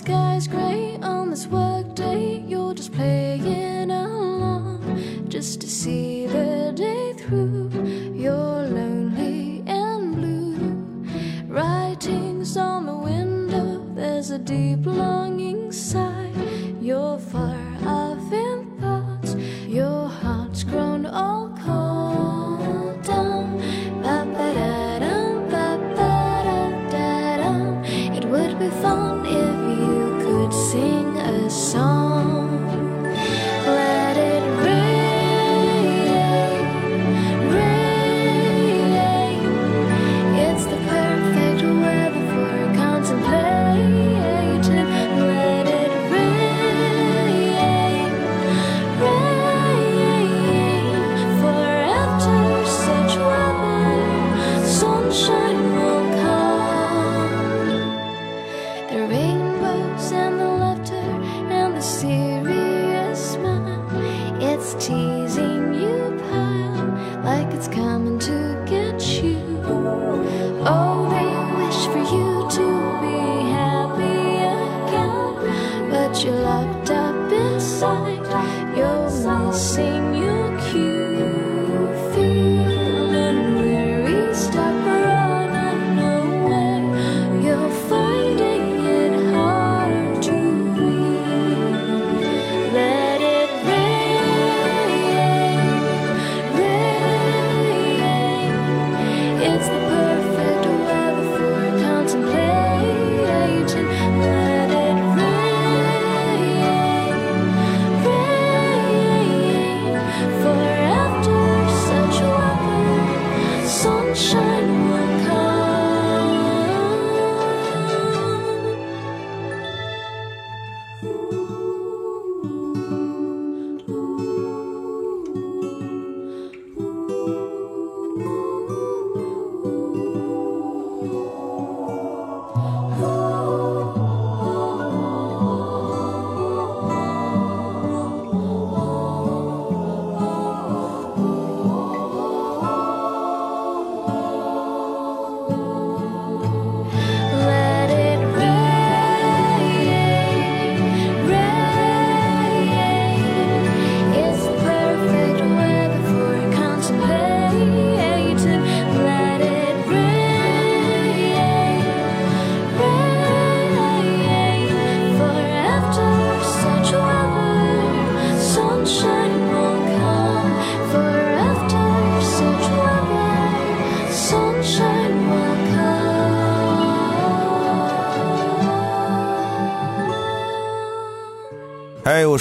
sky's grey on this workday. You're just playing along just to see.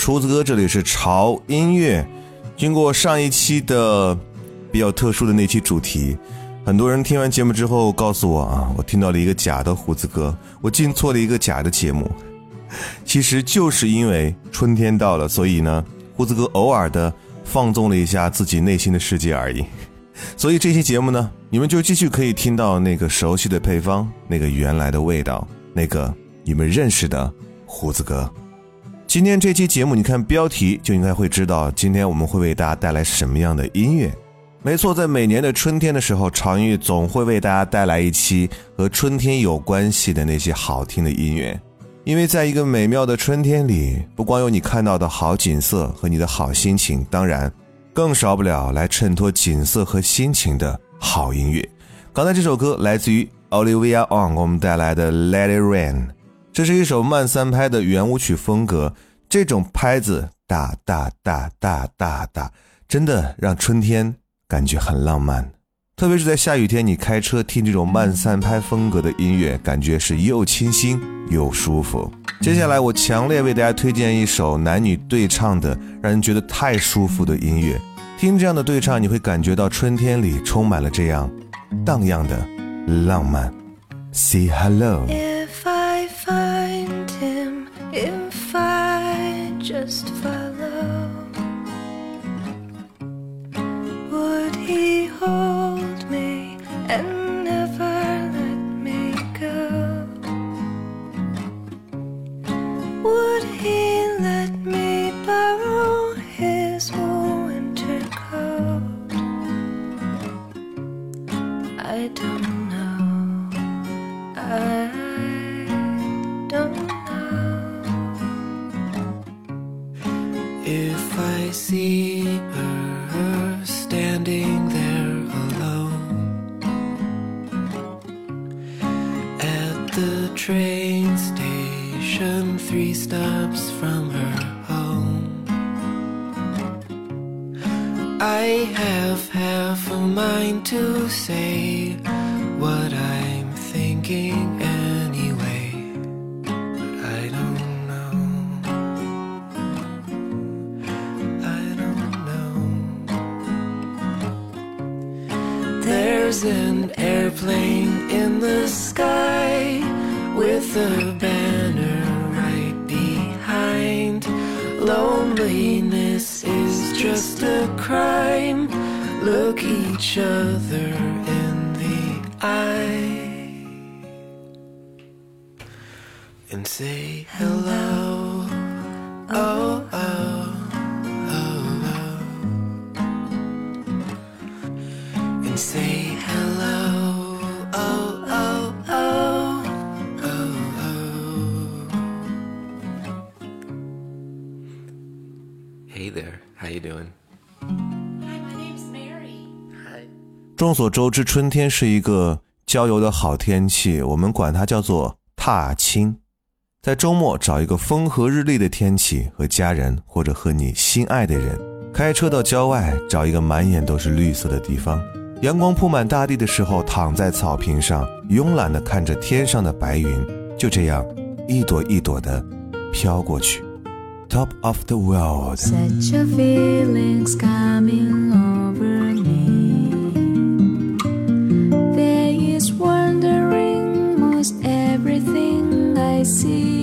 厨子哥，这里是潮音乐。经过上一期的比较特殊的那期主题，很多人听完节目之后告诉我啊，我听到了一个假的胡子哥，我进错了一个假的节目。其实就是因为春天到了，所以呢，胡子哥偶尔的放纵了一下自己内心的世界而已。所以这期节目呢，你们就继续可以听到那个熟悉的配方，那个原来的味道，那个你们认识的胡子哥。今天这期节目，你看标题就应该会知道，今天我们会为大家带来什么样的音乐。没错，在每年的春天的时候，潮音乐总会为大家带来一期和春天有关系的那些好听的音乐。因为在一个美妙的春天里，不光有你看到的好景色和你的好心情，当然，更少不了来衬托景色和心情的好音乐。刚才这首歌来自于 Olivia On，给我们带来的 Let It Rain，这是一首慢三拍的圆舞曲风格。这种拍子哒哒哒哒哒哒，真的让春天感觉很浪漫。特别是在下雨天，你开车听这种慢三拍风格的音乐，感觉是又清新又舒服。接下来，我强烈为大家推荐一首男女对唱的，让人觉得太舒服的音乐。听这样的对唱，你会感觉到春天里充满了这样荡漾的浪漫。Say hello。From her home, I have half a mind to say what I'm thinking anyway, but I don't know. I don't know. There's an airplane in the sky with a crime. Look each other in the eye and say hello. Oh, oh, oh, oh. And say hello. Oh, oh, oh, oh. Hey there, how you doing? 众所周知，春天是一个郊游的好天气，我们管它叫做踏青。在周末找一个风和日丽的天气，和家人或者和你心爱的人，开车到郊外，找一个满眼都是绿色的地方，阳光铺满大地的时候，躺在草坪上，慵懒地看着天上的白云，就这样一朵一朵的飘过去。Top of the world。See.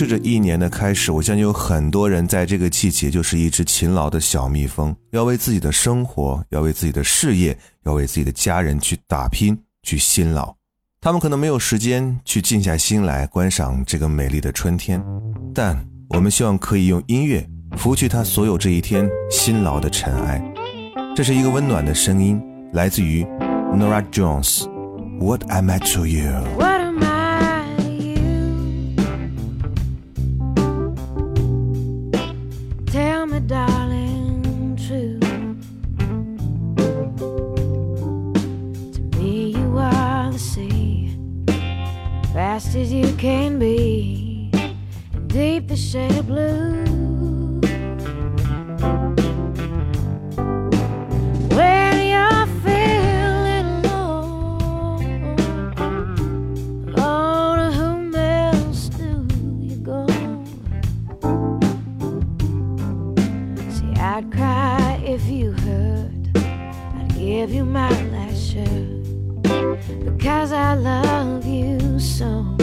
是这一年的开始，我相信有很多人在这个季节就是一只勤劳的小蜜蜂，要为自己的生活，要为自己的事业，要为自己的家人去打拼，去辛劳。他们可能没有时间去静下心来观赏这个美丽的春天，但我们希望可以用音乐拂去他所有这一天辛劳的尘埃。这是一个温暖的声音，来自于 Nora Jones。What am I to you？Shade of blue. When you're feeling low, Oh, to whom else do you go? See, I'd cry if you hurt. I'd give you my last shirt because I love you so.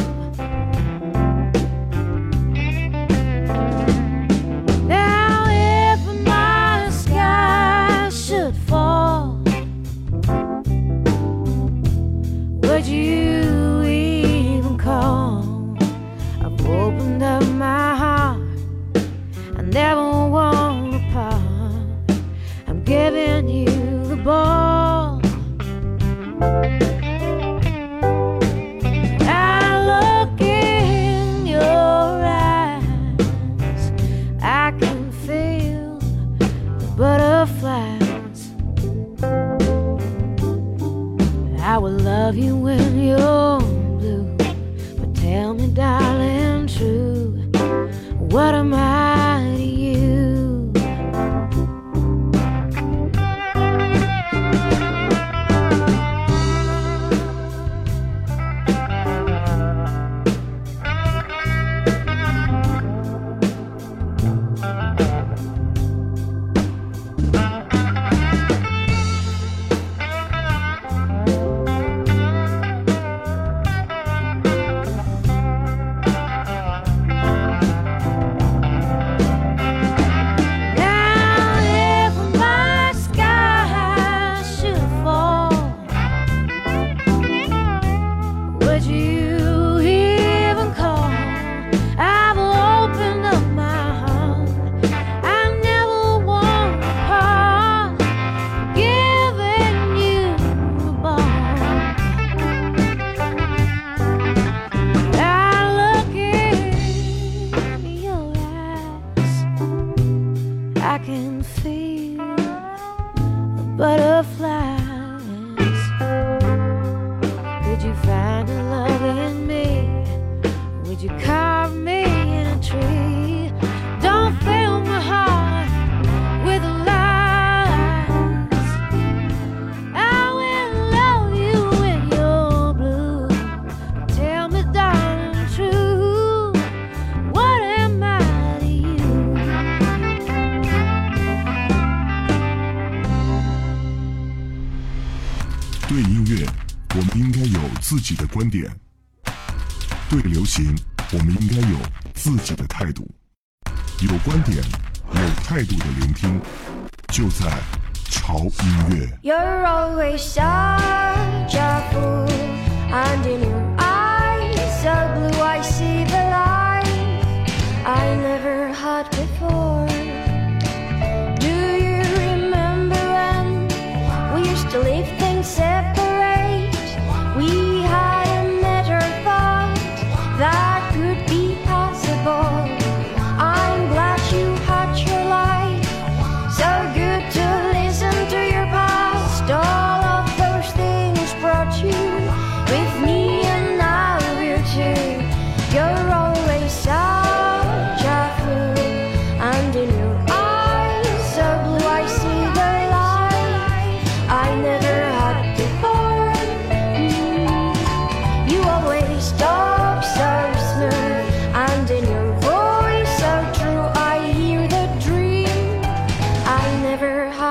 wish I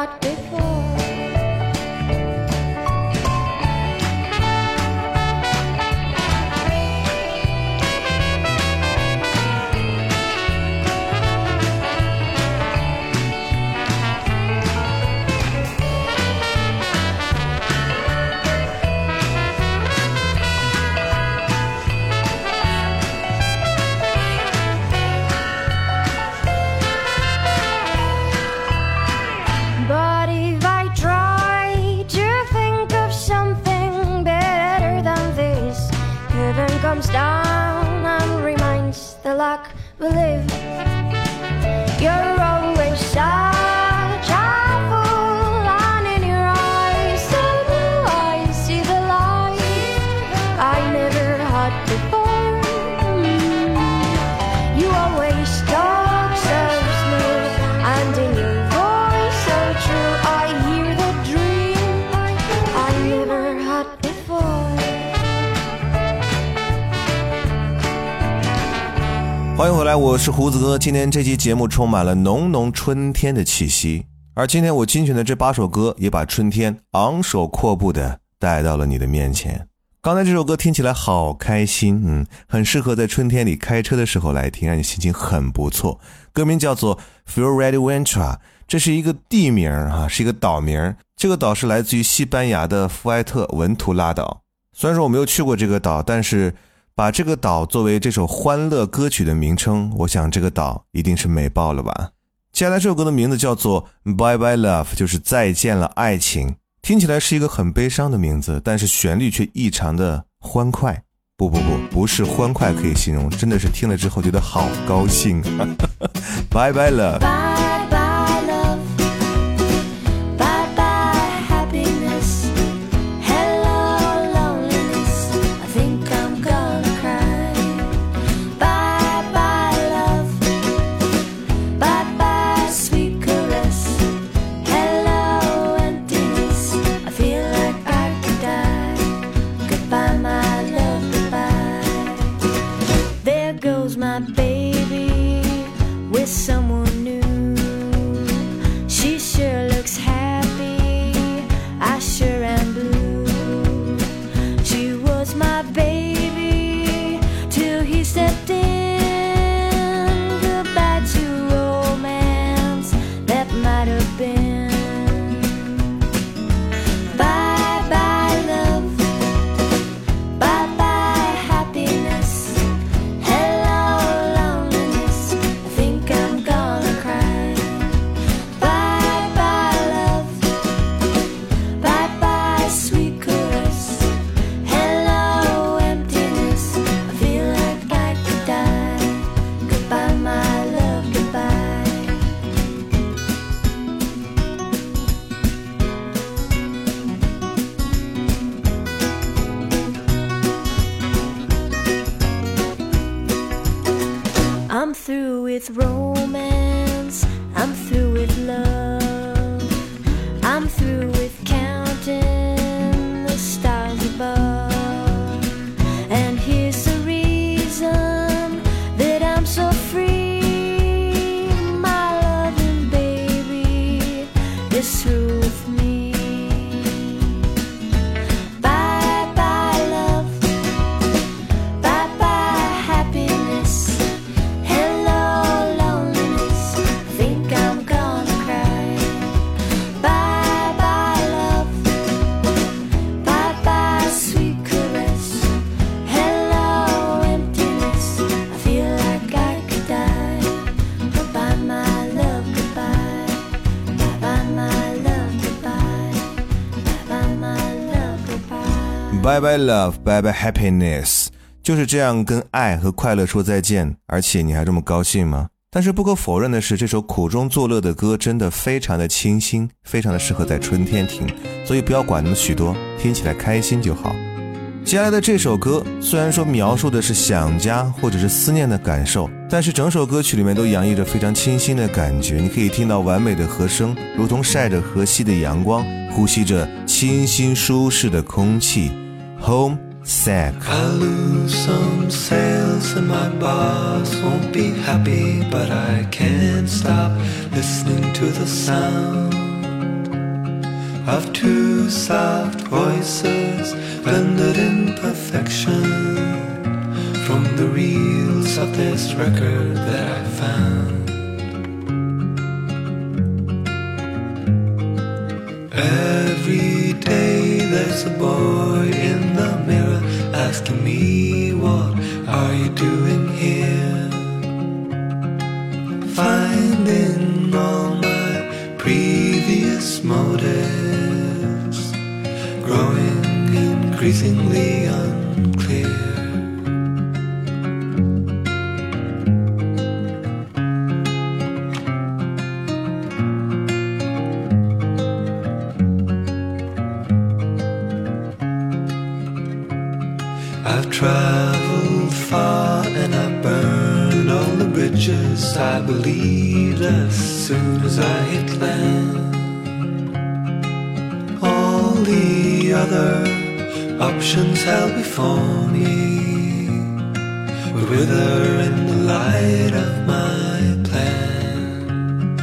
got big 欢迎回来，我是胡子哥。今天这期节目充满了浓浓春天的气息，而今天我精选的这八首歌也把春天昂首阔步的带到了你的面前。刚才这首歌听起来好开心，嗯，很适合在春天里开车的时候来听，让你心情很不错。歌名叫做 Feel Ready Ventura 这是一个地名啊，是一个岛名。这个岛是来自于西班牙的福埃特文图拉岛。虽然说我没有去过这个岛，但是把这个岛作为这首欢乐歌曲的名称，我想这个岛一定是美爆了吧。接下来这首歌的名字叫做 Bye Bye Love，就是再见了爱情。听起来是一个很悲伤的名字，但是旋律却异常的欢快。不不不，不是欢快可以形容，真的是听了之后觉得好高兴。Bye Bye Love。Goodbye. Bye bye love, bye bye happiness，就是这样跟爱和快乐说再见，而且你还这么高兴吗？但是不可否认的是，这首苦中作乐的歌真的非常的清新，非常的适合在春天听，所以不要管那么许多，听起来开心就好。接下来的这首歌虽然说描述的是想家或者是思念的感受，但是整首歌曲里面都洋溢着非常清新的感觉。你可以听到完美的和声，如同晒着河西的阳光，呼吸着清新舒适的空气。Home Sack。I lose some sales and my boss won't be happy, but I can't stop listening to the sound of two soft voices blended in perfection from the reels of this record that I found. Day there's a boy in the mirror asking me, What are you doing here? Finding all my previous motives growing increasingly unclear. Options held before me would wither in the light of my plan.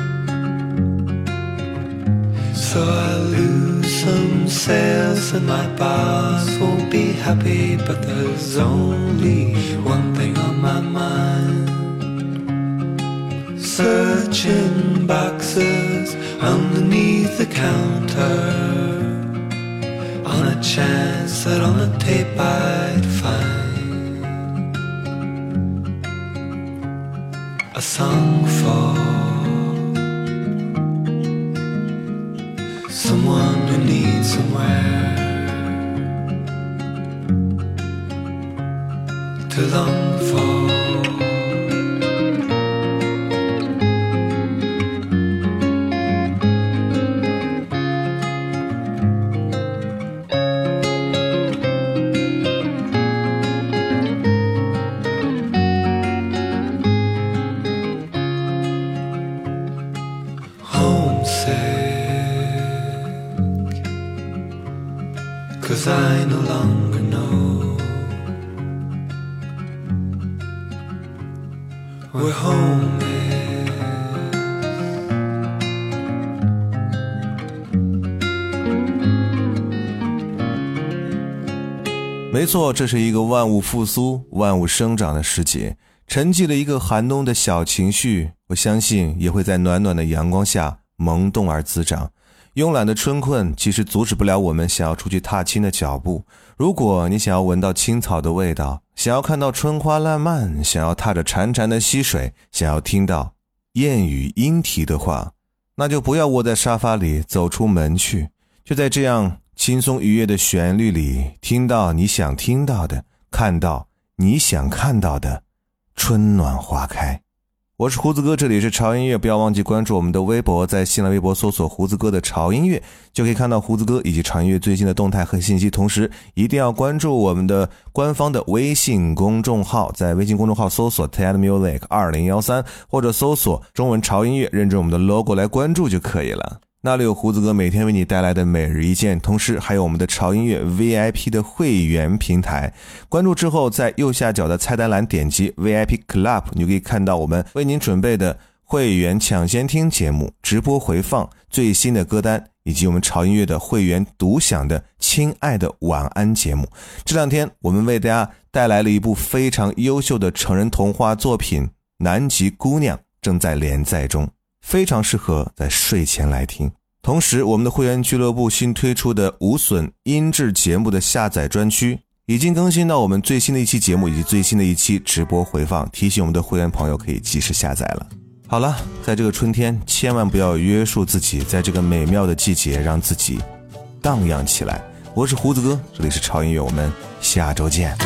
So I lose some sails and my boss won't be happy, but there's only one thing on my mind. Searching boxes chance that on the tape I. " 没错，这是一个万物复苏、万物生长的时节。沉寂了一个寒冬的小情绪，我相信也会在暖暖的阳光下萌动而滋长。慵懒的春困其实阻止不了我们想要出去踏青的脚步。如果你想要闻到青草的味道，想要看到春花烂漫，想要踏着潺潺的溪水，想要听到燕语莺啼的话，那就不要窝在沙发里，走出门去，就在这样轻松愉悦的旋律里，听到你想听到的，看到你想看到的，春暖花开。我是胡子哥，这里是潮音乐，不要忘记关注我们的微博，在新浪微博搜索“胡子哥的潮音乐”，就可以看到胡子哥以及潮音乐最新的动态和信息。同时，一定要关注我们的官方的微信公众号，在微信公众号搜索 “TED Music 二零幺三”或者搜索中文潮音乐，认准我们的 logo 来关注就可以了。那里有胡子哥每天为你带来的每日一见，同时还有我们的潮音乐 VIP 的会员平台。关注之后，在右下角的菜单栏点击 VIP Club，你就可以看到我们为您准备的会员抢先听节目、直播回放、最新的歌单，以及我们潮音乐的会员独享的《亲爱的晚安》节目。这两天，我们为大家带来了一部非常优秀的成人童话作品《南极姑娘》，正在连载中。非常适合在睡前来听。同时，我们的会员俱乐部新推出的无损音质节目的下载专区已经更新到我们最新的一期节目以及最新的一期直播回放，提醒我们的会员朋友可以及时下载了。好了，在这个春天，千万不要约束自己，在这个美妙的季节，让自己荡漾起来。我是胡子哥，这里是超音乐，我们下周见。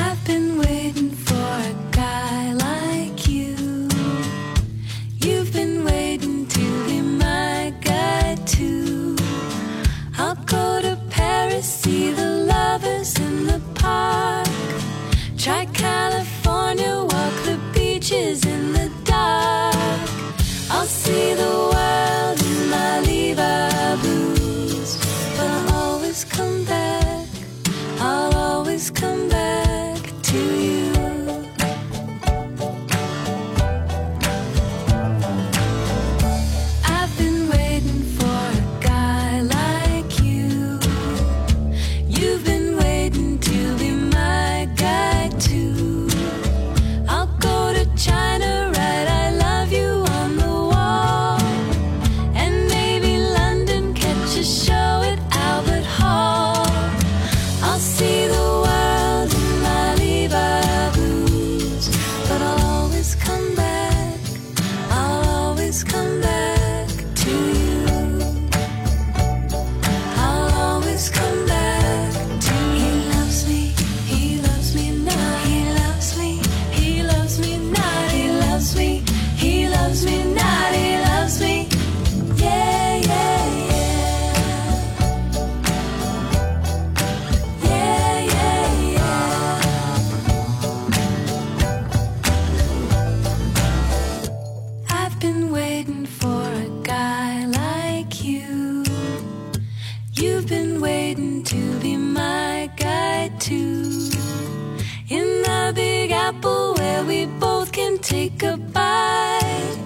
Take a bite.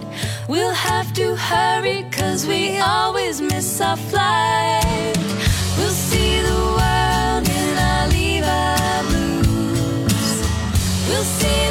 We'll have to hurry cause we always miss our flight. We'll see the world in our Levi blues. We'll see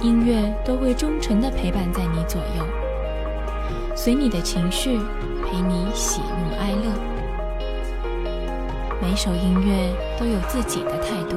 音乐都会忠诚地陪伴在你左右，随你的情绪，陪你喜怒哀乐。每首音乐都有自己的态度，